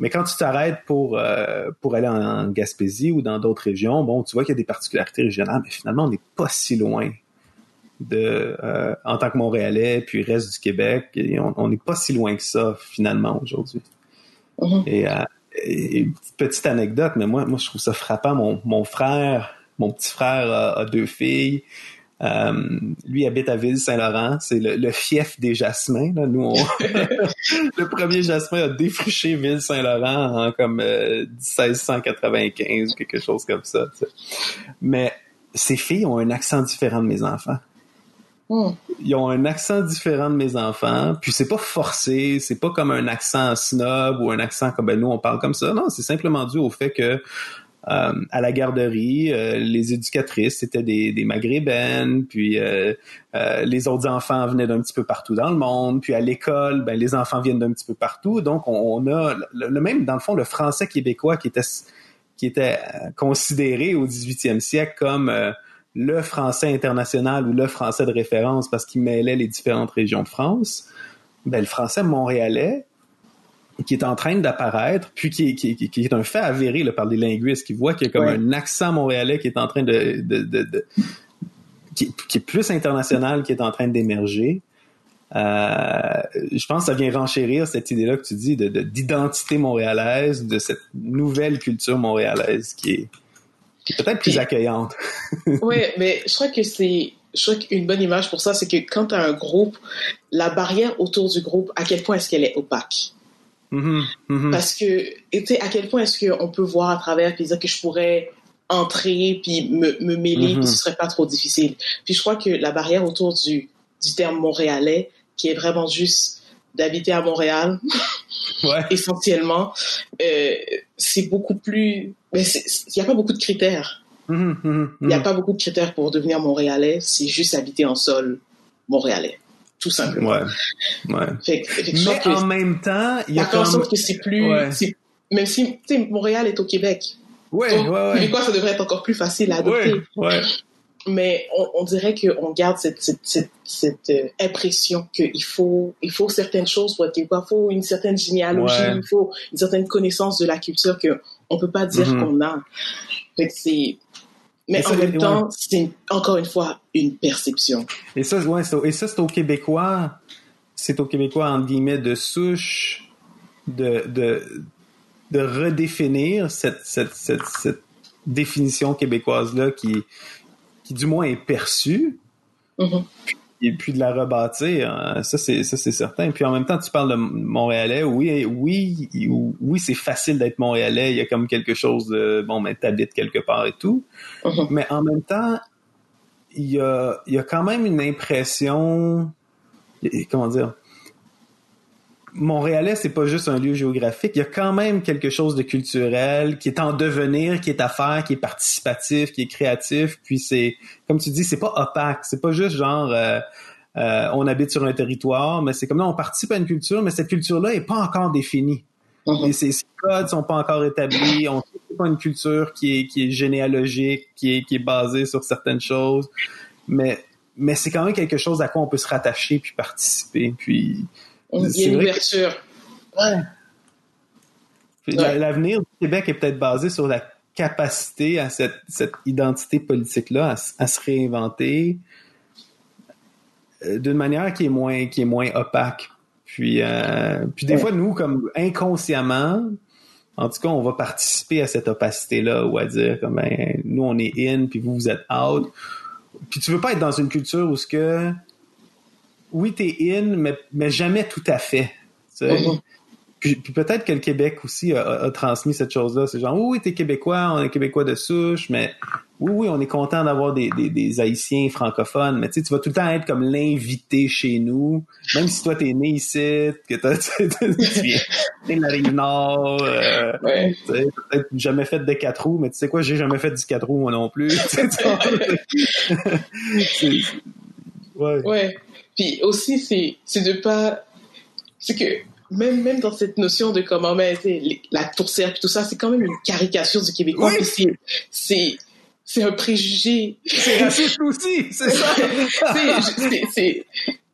Mais quand tu t'arrêtes pour, euh, pour aller en, Gaspésie ou dans d'autres régions, bon, tu vois qu'il y a des particularités régionales, mais finalement, on n'est pas si loin de euh, en tant que Montréalais, puis reste du Québec. on n'est pas si loin que ça, finalement, aujourd'hui. Mm-hmm. Et, euh, petite anecdote, mais moi, moi, je trouve ça frappant. Mon, mon frère, mon petit frère a, deux filles. Euh, lui habite à Ville-Saint-Laurent, c'est le, fief des jasmins. Là. Nous, le premier jasmin a défriché Ville-Saint-Laurent en comme 1695 ou quelque chose comme ça. Mais ces filles ont un accent différent de mes enfants. Hmm. Ils ont un accent différent de mes enfants, puis c'est pas forcé, c'est pas comme un accent snob ou un accent comme ben, nous on parle comme ça. Non, c'est simplement dû au fait que euh, à la garderie, euh, les éducatrices c'était des, des puis euh, les autres enfants venaient d'un petit peu partout dans le monde, puis à l'école, ben les enfants viennent d'un petit peu partout, donc on, a le, même dans le fond le français québécois qui était qui était considéré au 18e siècle comme le français international ou le français de référence parce qu'il mêlait les différentes régions de France, ben, le français montréalais, qui est en train d'apparaître, puis qui, qui, qui, est un fait avéré là, par des linguistes qui voient qu'il y a comme un accent montréalais qui est en train de... de, de, qui, qui, est plus international, qui est en train d'émerger. Euh, je pense que ça vient renchérir cette idée-là que tu dis de d'identité montréalaise, de cette nouvelle culture montréalaise qui est, peut-être plus accueillante. oui, mais je crois que c'est je crois qu'une bonne image pour ça, c'est que quand tu as un groupe, la barrière autour du groupe, à quel point est-ce qu'elle est opaque? Mhm, mhm. Parce que, tu sais, à quel point est-ce qu'on peut voir à travers puis dire que je pourrais entrer puis me, me mêler puis ce serait pas trop difficile. Puis je crois que la barrière autour du, du terme montréalais, qui est vraiment juste d'habiter à Montréal, Ouais. essentiellement, euh, c'est beaucoup plus... Il n'y a pas beaucoup de critères. Mhm, mhm, Il n'y a mhm. pas beaucoup de critères pour devenir montréalais, c'est juste habiter en sol montréalais, tout simplement. Ouais. Ouais. Fait, fait que Mais que en même temps, il y a comme... sorte que c'est plus... Ouais. Même si, tu sais, Montréal est au Québec. Ouais, Donc, ouais, ouais. Québécois, ça devrait être encore plus facile à adopter. Ouais, ouais. Mais on, on dirait qu'on garde cette, cette, cette, cette, euh, impression qu'il faut, il faut certaines choses pour être québécois. Il faut une certaine généalogie, Ouais. il faut une certaine connaissance de la culture qu'on ne peut pas dire Mhm. qu'on a. Fait que c'est... Mais en même ouais. temps, c'est encore une fois une perception. Et ça, ouais, c'est au- et ça, c'est au Québécois. C'est au Québécois, entre guillemets, de souche, de, de, de redéfinir cette, cette, cette, cette définition québécoise-là qui, qui, du moins, est perçue, Mhm. et puis de la rebâtir. hein. Ça, c'est, ça, c'est certain. Puis en même temps, tu parles de Montréalais. Oui, oui, oui, c'est facile d'être Montréalais. Il y a comme quelque chose de, bon, mais t'habites quelque part et tout. Mhm. Mais en même temps, il y a, il y a quand même une impression, comment dire, Montréalais, c'est pas juste un lieu géographique. Il y a quand même quelque chose de culturel qui est en devenir, qui est à faire, qui est participatif, qui est créatif. Puis c'est, comme tu dis, c'est pas opaque. C'est pas juste genre, euh, euh, on habite sur un territoire, mais c'est comme là, on participe à une culture, mais cette culture-là est pas encore définie. Mhm. Et ces, ces codes sont pas encore établis. On sait pas une culture qui est, qui est généalogique, qui est, qui est basée sur certaines choses. Mais, mais c'est quand même quelque chose à quoi on peut se rattacher puis participer. Puis, Il y C'est a une que- ouverture. Ouais. la- l'avenir du Québec est peut-être basé sur la capacité à cette, cette identité politique-là à, se réinventer euh, d'une manière qui est moins, qui est moins opaque. Puis, euh, puis des Ouais. fois, nous, comme inconsciemment, en tout cas, on va participer à cette opacité-là ou à dire comme ben, nous, on est in, puis vous, vous êtes out. Puis tu veux pas être dans une culture où ce que oui, t'es in, mais, mais jamais tout à fait. tu sais. Mhm. Puis, puis peut-être que le Québec aussi a, a- a transmis cette chose-là. C'est genre, oui, t'es québécois, on est québécois de souche, mais oui, oui, on est content d'avoir des, des, des Haïtiens francophones, mais tu sais, tu vas tout le temps être comme l'invité chez nous, même si toi, t'es né ici, que t'as, tu, viens de la Rive-Nord, euh, Ouais. tu sais, t'as peut-être jamais fait de quatre roues, mais tu sais quoi, j'ai jamais fait du quatre roues, moi non plus. tu sais, tu- c'est- ouais. Ouais. Puis aussi, c'est, c'est de pas. C'est que même, même dans cette notion de comment mais, la tourcière puis tout ça, c'est quand même une caricature du Québécois. Oui. c'est, c'est, c'est un préjugé. C'est raciste aussi, c'est ça. C'est-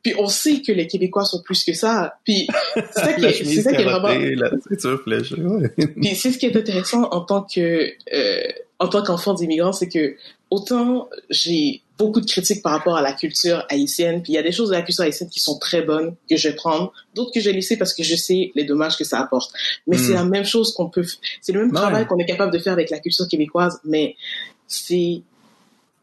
Puis on sait que les Québécois sont plus que ça. Puis c'est ça qui est, c'est ça qui est vraiment. la fléchée, ouais. Puis c'est ce qui est intéressant en tant que euh, en tant qu'enfant d'immigrant, c'est que autant j'ai beaucoup de critiques par rapport à la culture haïtienne, puis il y a des choses de la culture haïtienne qui sont très bonnes que je vais prendre, d'autres que je vais laisser parce que je sais les dommages que ça apporte. Mais c'est la même chose qu'on peut, c'est le même Ouais. travail qu'on est capable de faire avec la culture québécoise, mais c'est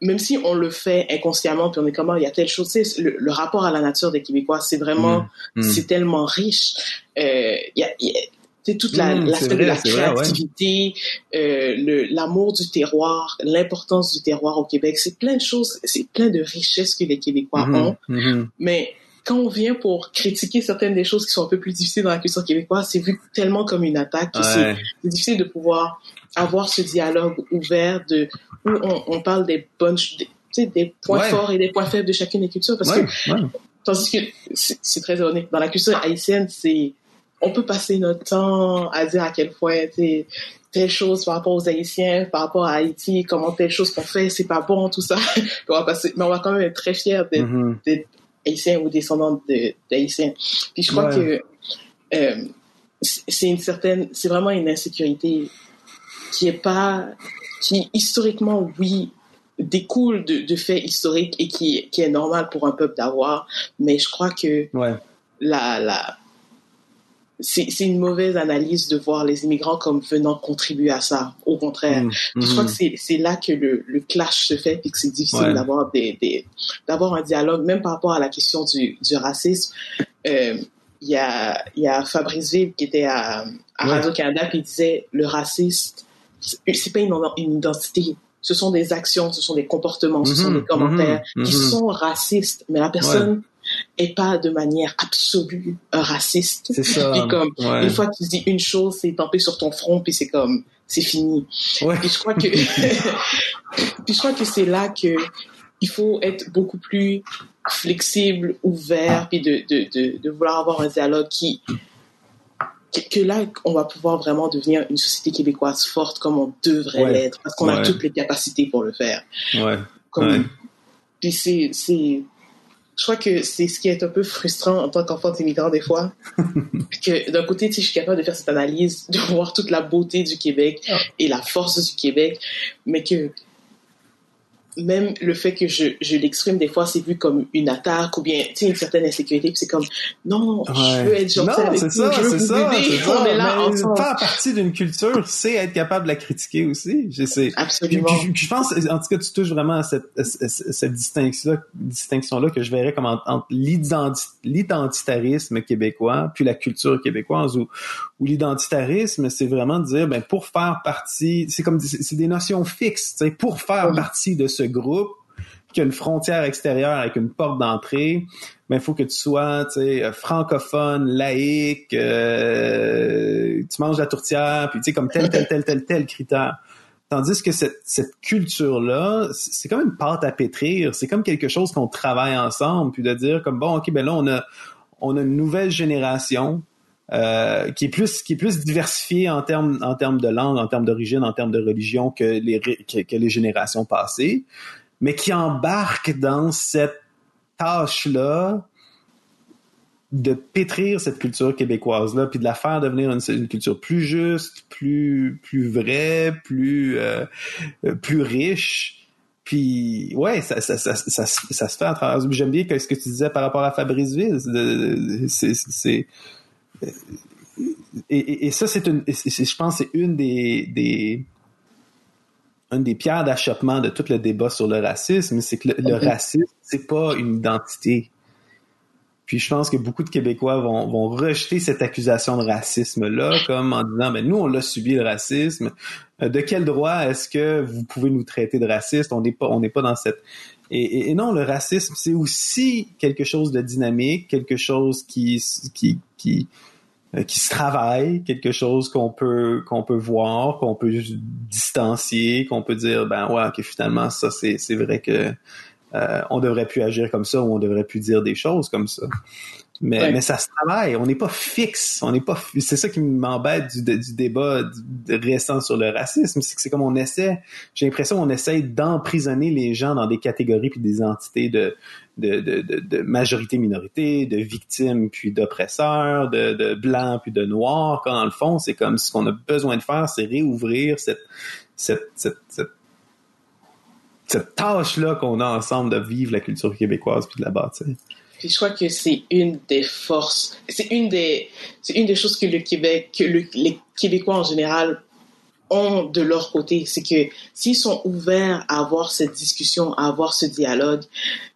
même si on le fait inconsciemment, puis on est comment il y a telle chose, le, le rapport à la nature des Québécois, c'est vraiment Mm. c'est tellement riche. Euh, y a, y a- c'est toute la- Mm, l'aspect de la vrai, ouais. créativité, euh, le- l'amour du terroir, l'importance du terroir au Québec. C'est plein de choses, c'est plein de richesses que les Québécois Mhm, ont. mhm. Mais quand on vient pour critiquer certaines des choses qui sont un peu plus difficiles dans la culture québécoise, c'est vu tellement comme une attaque que c'est Ouais. c'est difficile de pouvoir avoir ce dialogue ouvert de où on, on parle des bonnes, des, tu sais, des points Ouais. forts et des points faibles de chacune des cultures. Parce que. Tandis que c'est c'est très ironique. Dans la culture haïtienne, c'est on peut passer notre temps à dire à quel point telle chose par rapport aux Haïtiens, par rapport à Haïti, comment telle chose qu'on fait, c'est pas bon, tout ça. On va passer, mais on va quand même être très fiers d'être Mhm. haïtiens ou descendants de- d'haïtiens. Puis je crois Ouais. que euh, c'est c'est une certaine, c'est vraiment une insécurité qui est pas, qui historiquement oui découle de, de faits historiques et qui, qui est normal pour un peuple d'avoir, mais je crois que Ouais. la, la, c'est une mauvaise analyse de voir les immigrants comme venant contribuer à ça. Au contraire, puis je crois que c'est là que le, le clash se fait et que c'est difficile Ouais. d'avoir des, des d'avoir un dialogue même par rapport à la question du, du racisme. Euh, il y a, y a Fabrice Vive qui était à, à Radio-Canada qui disait le raciste, c'est pas une, une, identité. Ce sont des actions, ce sont des comportements, ce sont Mhm, des commentaires mhm, qui mhm. sont racistes, mais la personne est pas de manière absolue un raciste. C'est ça. Puis comme, Ouais. une fois que tu dis une chose, c'est tampé sur ton front, puis c'est comme, c'est fini. Ouais. Puis je crois que, puis je crois que c'est là que il faut être beaucoup plus flexible, ouvert, puis de, de, de, de vouloir avoir un dialogue qui, que, là, on va pouvoir vraiment devenir une société québécoise forte comme on devrait Ouais. l'être, parce qu'on a toutes les capacités pour le faire. Ouais. Comme. Puis c'est, c'est, je crois que c'est ce qui est un peu frustrant en tant qu'enfant d'immigrant des fois. que d'un côté, je suis capable de faire cette analyse, de voir toute la beauté du Québec Ah. et la force du Québec, mais que même le fait que je, je l'exprime des fois, c'est vu comme une attaque ou bien, tu sais, une certaine insécurité, puis c'est comme, non, je veux être gentil non, avec c'est vous, ça, je veux vous ça, aider, c'est ça. on est là Mais ensemble. faire partie d'une culture, c'est être capable de la critiquer aussi. Puis, Absolument. puis- puis je pense, en tout cas, tu touches vraiment à cette, à cette- distinction-là, distinction-là que je verrais comme entre, entre l'identi- l'identitarisme québécois puis la culture québécoise où, où l'identitarisme, c'est vraiment de dire, ben, pour faire partie, c'est comme, c'est des notions fixes, tu sais, pour faire Oui. partie de ce groupe, qu'il y a une frontière extérieure avec une porte d'entrée, ben, il faut que tu sois, euh, francophone, laïque, euh, tu manges la tourtière, puis tu sais, comme tel, tel, tel, tel, tel critère. Tandis que cette, culture-là, c'est comme une pâte à pétrir. C'est comme quelque chose qu'on travaille ensemble, puis de dire comme bon, ok, ben là on a une nouvelle génération euh, qui est plus qui est plus diversifiée en termes en termes de langue, en termes d'origine, en termes de religion que les que, les générations passées, mais qui embarque dans cette tâche-là de pétrir cette culture québécoise-là, puis de la faire devenir une, culture plus juste, plus plus vraie, plus euh, euh, plus riche. Puis ouais, ça, ça, ça, ça, se- fait à travers. J'aime bien ce que tu disais par rapport à Fabrice Ville. c'est et, et, et ça c'est une, et je pense, c'est une des des une des pierres d'achoppement de tout le débat sur le racisme, c'est que le, le Mhm. racisme c'est pas une identité. Puis je pense que beaucoup de Québécois vont, vont rejeter cette accusation de racisme-là, comme en disant, ben nous, on l'a subi le racisme. Euh, De quel droit est-ce que vous pouvez nous traiter de raciste? On n'est pas, on n'est pas dans cette. Et, et- et non, le racisme, c'est aussi quelque chose de dynamique, quelque chose qui, qui, qui, qui se travaille, quelque chose qu'on peut, qu'on peut voir, qu'on peut distancier, qu'on peut dire, ben ouais, que finalement, ça, c'est, c'est vrai que euh, on devrait plus agir comme ça ou on devrait plus dire des choses comme ça. Mais, Ouais. mais ça se travaille. On n'est pas fixe. On n'est pas. C'est ça qui m'embête du, du débat récent sur le racisme, c'est que c'est comme on essaie. J'ai l'impression qu'on essaie d'emprisonner les gens dans des catégories puis des entités de de, de, de, de majorité minorité, de victimes puis d'oppresseurs, de, de blancs puis de noirs. Quand dans le fond, c'est comme ce qu'on a besoin de faire, c'est réouvrir cette cette cette, cette tâche-là qu'on a ensemble de vivre la culture québécoise puis de la bâtir. Puis je crois que c'est une des forces, c'est une des, c'est une des choses que le Québec, que le- les Québécois en général ont de leur côté, c'est que s'ils sont ouverts à avoir cette discussion, à avoir ce dialogue,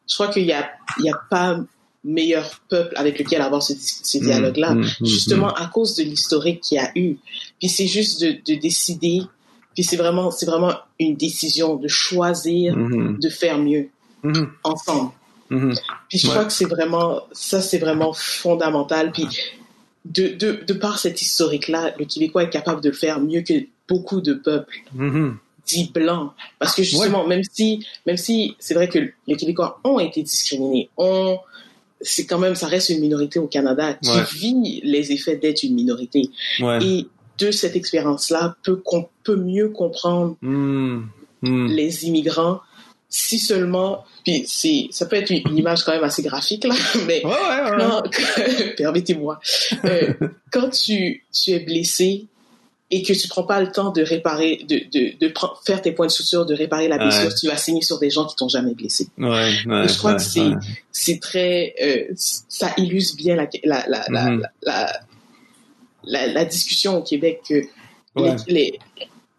je crois qu'il y a, il y a pas meilleur peuple avec lequel avoir ce, ce dialogue-là, Mmh, mmh, justement à cause de l'historique qu'il y a eu. Puis c'est juste de, de décider, puis c'est vraiment, c'est vraiment une décision de choisir Mhm, de faire mieux mhm, ensemble. mhm. Puis je Ouais. crois que c'est vraiment, ça c'est vraiment fondamental. Puis de, de, de par cette historique-là, le Québécois est capable de le faire mieux que beaucoup de peuples Dits blancs. Parce que justement, même si, même si c'est vrai que les Québécois ont été discriminés, ont, c'est quand même, ça reste une minorité au Canada qui Ouais. vit les effets d'être une minorité. Ouais. Et de cette expérience-là, peut, qu'on peut mieux comprendre Mhm. Mhm. les immigrants si seulement, puis c'est, ça peut être une, image quand même assez graphique là, mais Ouais, ouais, ouais. permettez-moi, Euh, quand tu, tu es blessé et que tu prends pas le temps de réparer, de, de, de pre- faire tes points de suture, de réparer la blessure, Ouais. tu vas saigner sur des gens qui t'ont jamais blessé. Ouais, ouais, je crois que c'est, très, euh, ça illustre bien la, la, la, la, la, la, la- la discussion au Québec que Ouais. les,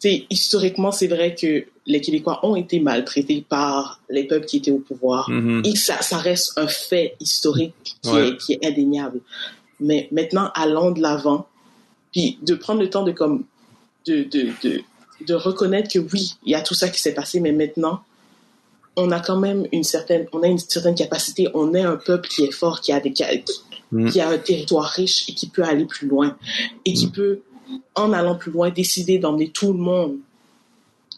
les- historiquement, c'est vrai que les Québécois ont été maltraités par les peuples qui étaient au pouvoir. Mhm. Et ça, ça reste un fait historique qui, Ouais. est, qui est indéniable. mais maintenant allons de l'avant, puis de prendre le temps de comme de, de, de, de reconnaître que oui, il y a tout ça qui s'est passé, mais maintenant on a quand même une certaine, on a une certaine capacité. On est un peuple qui est fort, qui a des, qui, mm. qui a un territoire riche et qui peut aller plus loin et qui mm. peut, en allant plus loin, décider d'emmener tout le monde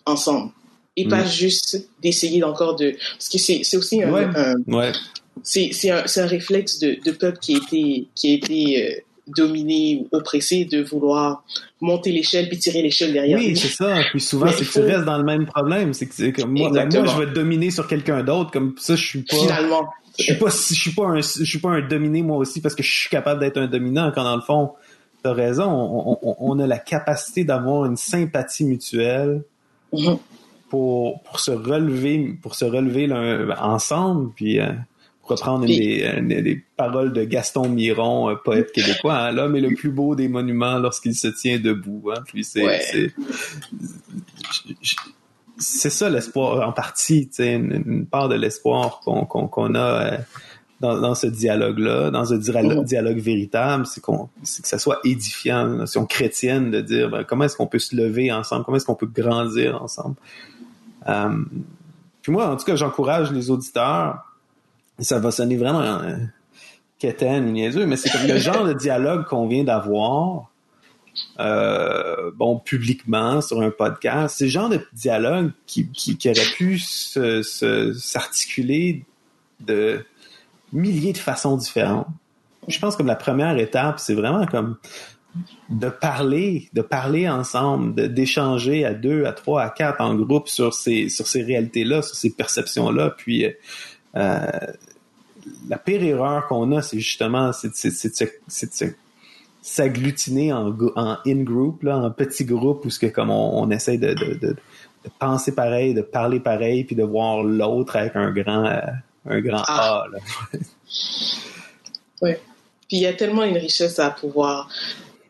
ensemble et pas mm. juste d'essayer encore de, parce que c'est, c'est aussi un, ouais. c'est, c'est un, c'est un réflexe de, de peuple qui a été, qui a été euh, dominé ou oppressé de vouloir monter l'échelle puis tirer l'échelle derrière. Oui, c'est ça. Puis souvent, c'est que tu restes dans le même problème. C'est que, que moi, moi, je vais dominer sur quelqu'un d'autre. Comme ça, je suis pas. Finalement. Je suis pas, je suis pas un, je suis pas un dominé moi aussi parce que je suis capable d'être un dominant. Quand dans le fond, t'as raison. On, on, on, a la capacité d'avoir une sympathie mutuelle. Mm-hmm. Pour, pour se relever pour se relever là, ensemble puis euh, reprendre une des, paroles de Gaston Miron, poète québécois, hein, l'homme est le plus beau des monuments lorsqu'il se tient debout. Hein, puis c'est, c'est, ça l'espoir en partie, une, une part de l'espoir qu'on, qu'on, a euh, dans, dans, ce dialogue-là, dans un dialogue, dialogue véritable, c'est qu'on, c'est que ça soit édifiant, une notion chrétienne de dire ben, comment est-ce qu'on peut se lever ensemble, comment est-ce qu'on peut grandir ensemble? Euh, puis moi, en tout cas, j'encourage les auditeurs ça va sonner vraiment euh, quétaine ou niaiseux, mais c'est comme le genre de dialogue qu'on vient d'avoir, euh, bon, publiquement sur un podcast. C'est le genre de dialogue qui, qui, qui aurait pu s'articuler de milliers de façons différentes. Je pense que la première étape, c'est vraiment comme de parler, de parler ensemble, d'échanger à deux, à trois, à quatre en groupe sur ces sur ces réalités-là, sur ces perceptions-là, puis euh, la pire erreur qu'on a, c'est justement c'est de s'agglutiner en, en in-group, en petit groupe, où ce que comme on, on essaie de, de, de, penser pareil, de parler pareil, puis de voir l'autre avec un grand euh, un grand ah. A. oui. Puis il y a tellement une richesse à pouvoir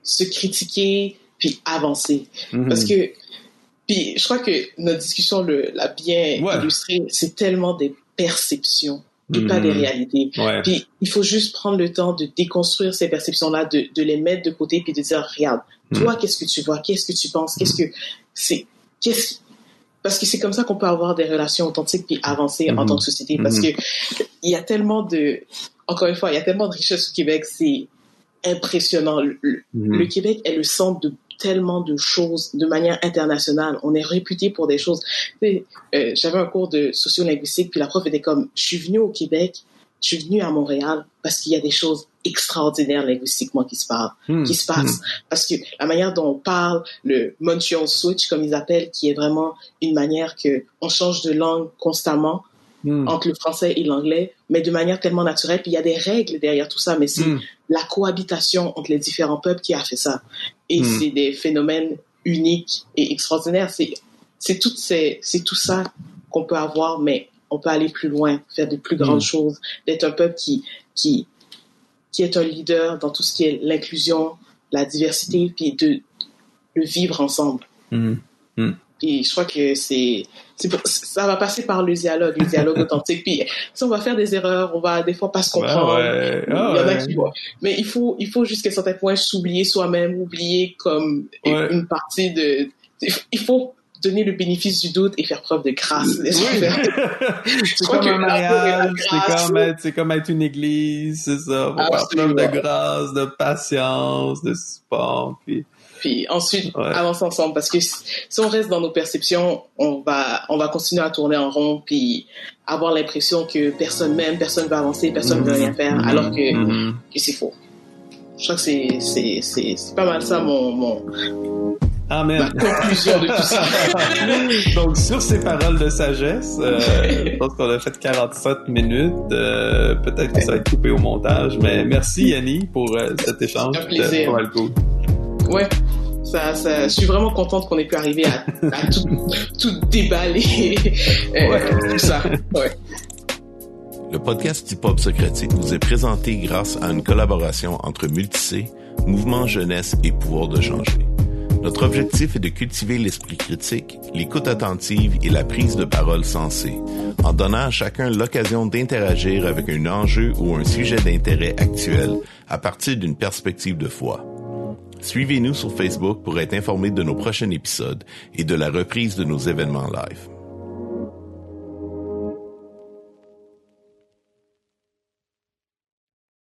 se critiquer puis avancer. Mm-hmm. Parce que puis je crois que notre discussion l'a bien illustré, c'est tellement des perceptions et pas des mhm. réalités. Puis il faut juste prendre le temps de déconstruire ces perceptions-là, de, de les mettre de côté puis de dire regarde, mhm. toi qu'est-ce que tu vois, qu'est-ce que tu penses, qu'est-ce que c'est, qu'est-ce parce que c'est comme ça qu'on peut avoir des relations authentiques puis avancer en tant que société parce que il y a tellement de encore une fois il y a tellement de richesse au Québec c'est impressionnant. Le, le Québec est le centre de tellement de choses de manière internationale. On est réputé pour des choses. Euh, j'avais un cours de sociolinguistique, puis la prof était comme, je suis venue au Québec, je suis venue à Montréal parce qu'il y a des choses extraordinaires linguistiquement qui se parlent, hmm. qui se passent. Hmm. Parce que la manière dont on parle, le Montreal Switch, comme ils appellent, qui est vraiment une manière que on change de langue constamment, Hmm. entre le français et l'anglais, mais de manière tellement naturelle. Puis il y a des règles derrière tout ça, mais c'est la cohabitation entre les différents peuples qui a fait ça. Et hmm. c'est des phénomènes uniques et extraordinaires. C'est c'est tout c'est tout ça qu'on peut avoir, mais on peut aller plus loin, faire de plus grandes choses, d'être un peuple qui qui qui est un leader dans tout ce qui est l'inclusion, la diversité, puis de le vivre ensemble. Puis je crois que c'est, ça va passer par le dialogue, le dialogue authentique. Puis si on va faire des erreurs, on va des fois pas se comprendre. Ouais, il y en a qui Mais il faut, il faut jusqu'à certain point s'oublier soi-même, oublier comme une partie de. Il faut donner le bénéfice du doute et faire preuve de grâce. c'est comme un mariage, c'est comme, être, c'est comme être une église, c'est ça. Faut faire preuve de grâce, de patience, de support. Puis puis ensuite avancer ensemble parce que si on reste dans nos perceptions, on va on va continuer à tourner en rond puis avoir l'impression que personne m'aime, personne va avancer, personne ne veut rien faire, mm-hmm. alors que, mm-hmm. que c'est faux. Je crois que c'est c'est c'est c'est pas mal ça mon mon Amen. Ma conclusion de tout ça. Donc, sur ces paroles de sagesse, euh, je pense qu'on a fait 47 minutes. Euh, peut-être que ça va être coupé au montage, mais merci Yanni pour euh, cet échange. Un plaisir. Ouais. Ça, ça, je suis vraiment contente qu'on ait pu arriver à, à tout, tout, déballer, euh, tout ça. Ouais. Le podcast Hip Hop Socratique vous est présenté grâce à une collaboration entre Multicé, Mouvement Jeunesse et Pouvoir de changer. Notre objectif est de cultiver l'esprit critique, l'écoute attentive et la prise de parole sensée, en donnant à chacun l'occasion d'interagir avec un enjeu ou un sujet d'intérêt actuel à partir d'une perspective de foi. Suivez-nous sur Facebook pour être informé de nos prochains épisodes et de la reprise de nos événements live.